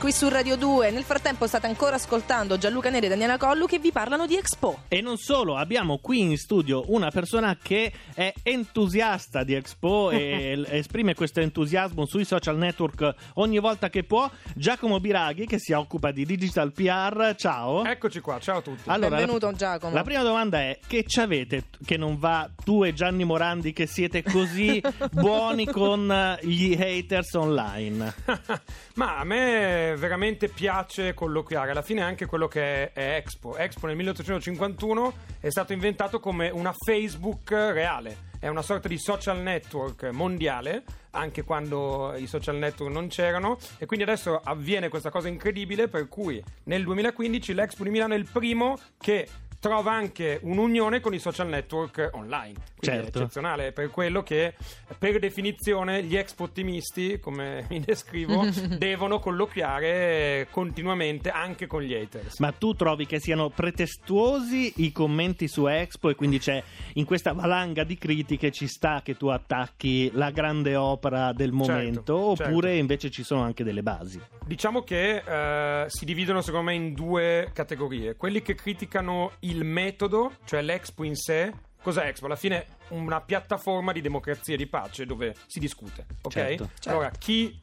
qui su Radio 2. Nel frattempo state ancora ascoltando Gianluca Neri e Daniela Collu che vi parlano di Expo. E non solo, abbiamo qui in studio una persona che è entusiasta di Expo e esprime questo entusiasmo sui social network ogni volta che può. Giacomo Biraghi che si occupa di digital PR. Ciao. Eccoci qua, ciao a tutti. Allora, Benvenuto Giacomo. La prima domanda è che ci avete che non va tu e Gianni Morandi che siete così buoni con gli haters online? Ma a me veramente piace colloquiare. Alla fine anche quello che è, è Expo. Expo nel 1851 è stato inventato come una Facebook reale. È una sorta di social network mondiale, anche quando i social network non c'erano. E quindi adesso avviene questa cosa incredibile per cui nel 2015 l'Expo di Milano è il primo che trova anche un'unione con i social network online. Quindi certo. è eccezionale per quello che per definizione gli expo ottimisti, come mi descrivo, devono colloquiare continuamente anche con gli haters. Ma tu trovi che siano pretestuosi i commenti su Expo e quindi c'è in questa valanga di critiche ci sta che tu attacchi la grande opera del certo, momento certo, oppure certo. invece ci sono anche delle basi? Diciamo che eh, si dividono secondo me in due categorie. Quelli che criticano i il metodo, cioè l'Expo in sé, Cos'è Expo? Alla fine una piattaforma di democrazia e di pace dove si discute, ok? Certo, certo. Allora, chi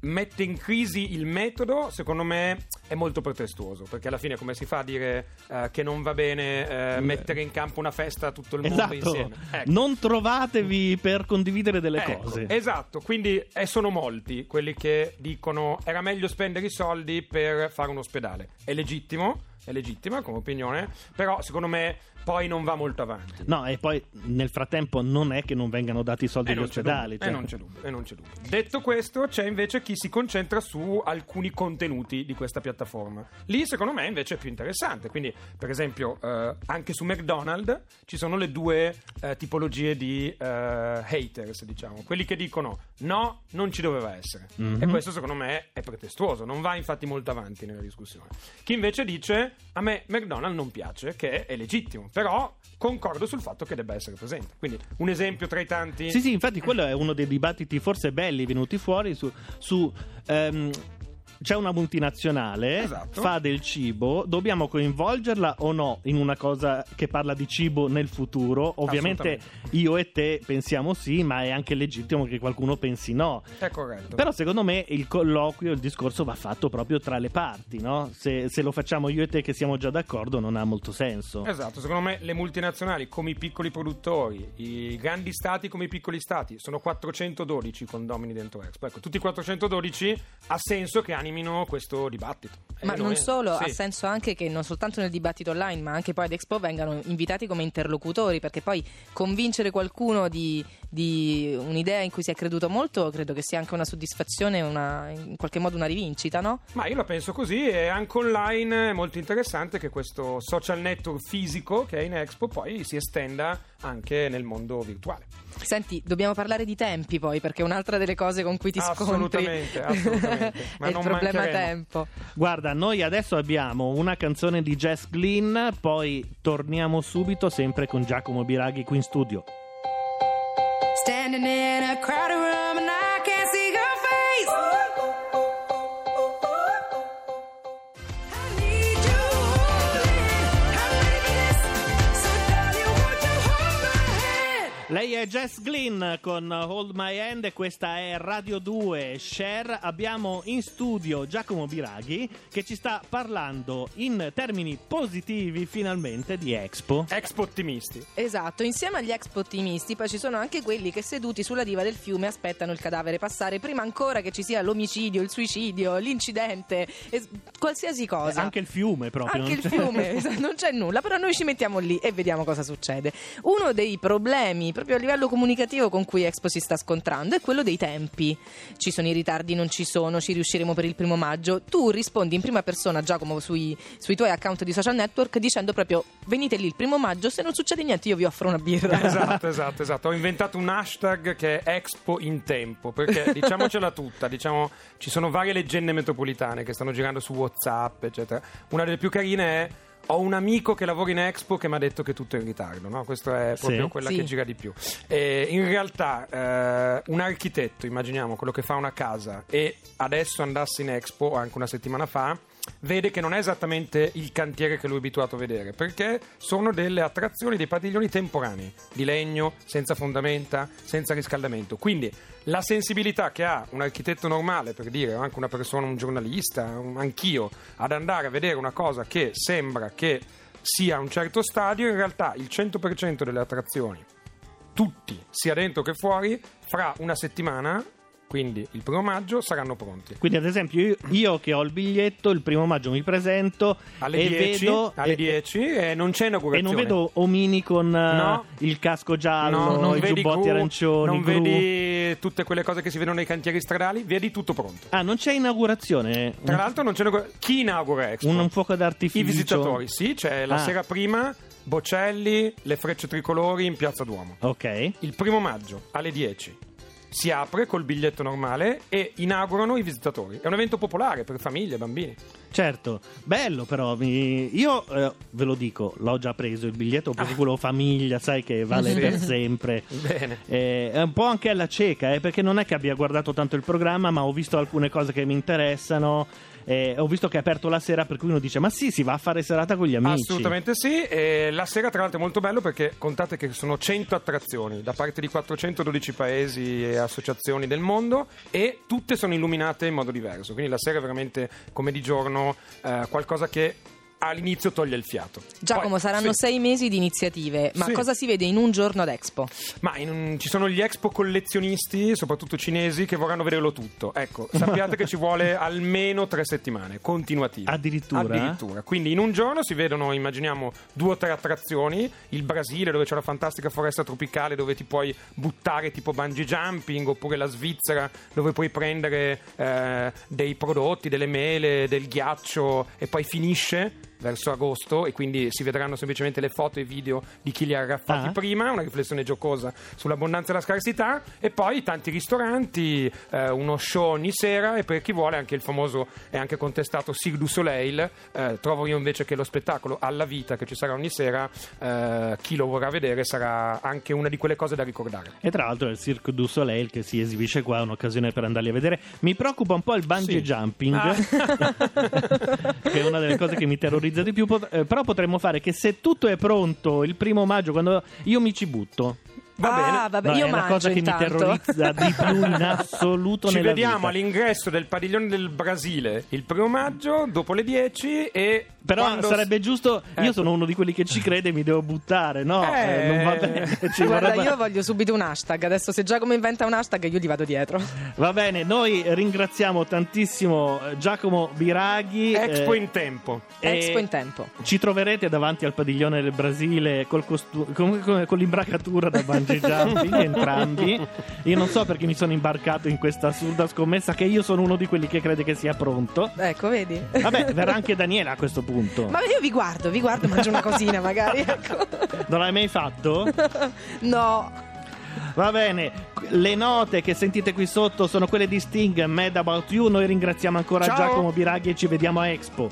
mette in crisi il metodo, secondo me è molto pretestuoso, perché alla fine come si fa a dire uh, che non va bene uh, mettere in campo una festa a tutto il mondo esatto. insieme? Ecco. Non trovatevi per condividere delle ecco, cose. Esatto, quindi eh, sono molti quelli che dicono era meglio spendere i soldi per fare un ospedale. È legittimo, è legittima come opinione, però secondo me poi non va molto avanti. No, e poi nel frattempo non è che non vengano dati i soldi agli ospedali. Cioè. E, non dubbio, e non c'è dubbio. Detto questo, c'è invece chi si concentra su alcuni contenuti di questa piattaforma. Lì, secondo me, invece è più interessante. Quindi, per esempio, eh, anche su McDonald's ci sono le due eh, tipologie di eh, haters, diciamo. Quelli che dicono no, non ci doveva essere. Mm-hmm. E questo, secondo me, è pretestuoso. Non va infatti molto avanti nella discussione. Chi invece dice a me McDonald's non piace, che è legittimo però concordo sul fatto che debba essere presente. Quindi un esempio tra i tanti. Sì, sì, infatti quello è uno dei dibattiti forse belli venuti fuori su, su um, c'è una multinazionale, esatto. fa del cibo, dobbiamo coinvolgerla o no in una cosa che parla di cibo nel futuro? Ovviamente io e te pensiamo sì, ma è anche legittimo che qualcuno pensi no. È corretto. Però secondo me il colloquio, il discorso va fatto proprio tra le parti, no? Se, se lo facciamo io e te che siamo già d'accordo non ha molto senso. Esatto, secondo me le multinazionali come i piccoli produttori, i grandi stati come i piccoli stati, sono 412 condomini dentro Expo. Ecco, tutti 412 ha senso che hanno animino questo dibattito. Ma non solo, sì. ha senso anche che non soltanto nel dibattito online, ma anche poi ad Expo vengano invitati come interlocutori, perché poi convincere qualcuno di, di un'idea in cui si è creduto molto, credo che sia anche una soddisfazione, una, in qualche modo una rivincita, no? Ma io la penso così e anche online è molto interessante che questo social network fisico che è in Expo poi si estenda anche nel mondo virtuale. Senti, dobbiamo parlare di tempi poi, perché è un'altra delle cose con cui ti assolutamente, scontri assolutamente. Ma è il problema mancheremo. tempo. Guarda, noi adesso abbiamo una canzone di Jess Glynn, poi torniamo subito sempre con Giacomo Biraghi qui in studio. Standing in a crowded room and I Lei è Jess Glynn con Hold My Hand e questa è Radio 2 Share. Abbiamo in studio Giacomo Biraghi che ci sta parlando in termini positivi finalmente di Expo. Expo ottimisti. Esatto, insieme agli Expo ottimisti poi ci sono anche quelli che seduti sulla diva del fiume aspettano il cadavere passare prima ancora che ci sia l'omicidio, il suicidio, l'incidente, qualsiasi cosa. Eh, anche il fiume proprio. Anche il fiume, non c'è nulla, però noi ci mettiamo lì e vediamo cosa succede. Uno dei problemi proprio a livello comunicativo con cui Expo si sta scontrando è quello dei tempi. Ci sono i ritardi, non ci sono, ci riusciremo per il primo maggio. Tu rispondi in prima persona, Giacomo, sui, sui tuoi account di social network dicendo proprio venite lì il primo maggio, se non succede niente io vi offro una birra. Esatto, esatto, esatto. Ho inventato un hashtag che è Expo in tempo, perché diciamocela tutta, diciamo, ci sono varie leggende metropolitane che stanno girando su WhatsApp, eccetera. Una delle più carine è ho un amico che lavora in Expo che mi ha detto che tutto è in ritardo, no? Questo è proprio Sì. quella Sì. che gira di più. E in realtà eh, un architetto, immaginiamo quello che fa una casa e adesso andasse in Expo anche una settimana fa, vede che non è esattamente il cantiere che lui è abituato a vedere, perché sono delle attrazioni, dei padiglioni temporanei, di legno, senza fondamenta, senza riscaldamento. Quindi la sensibilità che ha un architetto normale, per dire, anche una persona, un giornalista, un- anch'io, ad andare a vedere una cosa che sembra che sia un certo stadio, in realtà il 100% delle attrazioni, tutti, sia dentro che fuori, fra una settimana, quindi il primo maggio, saranno pronti. Quindi, ad esempio, io, io che ho il biglietto, il primo maggio mi presento Alle e 10, vedo. alle e- 10 e non c'è E inaugurazione. non vedo omini con eh, No. il casco giallo, No, i giubbotti gru, arancioni. non gru. vedi tutte quelle cose che si vedono nei cantieri stradali, vedi tutto pronto. Ah, non c'è inaugurazione? Tra l'altro non c'è inaugura- chi inaugura Expo? un, un fuoco d'artificio? I visitatori, sì, c'è la Ah. sera prima Bocelli, le frecce tricolori in Piazza Duomo. Ok. Il primo maggio alle 10 si apre col biglietto normale e inaugurano i visitatori. È un evento popolare per famiglie e bambini. Certo, bello però, mi- io eh, ve lo dico, l'ho già preso il biglietto, preso Ah. quello famiglia, sai che vale Sì. per sempre. Bene. Eh, è un po' anche alla cieca, eh, perché non è che abbia guardato tanto il programma, ma ho visto alcune cose che mi interessano. eh, ho visto che è aperto la sera, per cui uno dice: Ma sì, si va a fare serata con gli amici. Assolutamente sì, e la sera tra l'altro è molto bello perché contate che sono 100 attrazioni da parte di 412 paesi e associazioni del mondo e tutte sono illuminate in modo diverso, quindi la sera è veramente come di giorno eh, qualcosa che all'inizio toglie il fiato. Giacomo, Poi- saranno sì. sei mesi di iniziative, ma Sì. cosa si vede in un giorno ad Expo? Ma in un- ci sono gli expo collezionisti, soprattutto cinesi, che vorranno vederlo tutto. Ecco, sappiate che ci vuole almeno tre settimane continuative. Addirittura? Addirittura. Quindi in un giorno si vedono, immaginiamo, due o tre attrazioni. Il Brasile, dove c'è la fantastica foresta tropicale, dove ti puoi buttare tipo bungee jumping, oppure la Svizzera, dove puoi prendere eh, dei prodotti, delle mele, del ghiaccio e poi finisce verso agosto e quindi si vedranno semplicemente le foto e i video di chi li ha raffatti Ah. prima, una riflessione giocosa sull'abbondanza e la scarsità e poi tanti ristoranti, eh, uno show ogni sera e per chi vuole anche il famoso e anche contestato Cirque du Soleil, eh, trovo io invece che lo spettacolo alla vita che ci sarà ogni sera, eh, chi lo vorrà vedere sarà anche una di quelle cose da ricordare. E tra l'altro è il Cirque du Soleil che si esibisce qua, è un'occasione per andarli a vedere. Mi preoccupa un po' il bungee Sì. jumping, Ah. che è una delle cose che mi terrorizza di più. Pot- eh, però potremmo fare che se tutto è pronto il primo maggio, quando io mi ci butto. Va ah, bene. vabbè, No, io è una mangio cosa che intanto. mi terrorizza di più in assoluto Ci nella vediamo vita. all'ingresso del padiglione del Brasile il primo maggio, dopo le 10 e... Però quando- sarebbe giusto, io Ecco. sono uno di quelli che ci crede e mi devo buttare, no? Eh. Eh, non va bene. ci Guarda, vorrebbe- io voglio subito un hashtag. Adesso, se Giacomo inventa un hashtag, io gli vado dietro. Va bene, noi ringraziamo tantissimo eh, Giacomo Biraghi. Expo eh, in tempo. Expo in tempo. Ci troverete davanti al padiglione del Brasile col costu- con, con- con l'imbracatura da bungee jumping, entrambi. Io non so perché mi sono imbarcato in questa assurda scommessa che io sono uno di quelli che crede che sia pronto. Ecco, vedi? Vabbè, verrà anche Daniela a questo punto. Ma io vi guardo, vi guardo, mangio una cosina magari. Ecco. Non l'hai mai fatto? No. Va bene, le note che sentite qui sotto sono quelle di Sting, Mad About You. Noi ringraziamo ancora Ciao. Giacomo Biraghi e ci vediamo a Expo.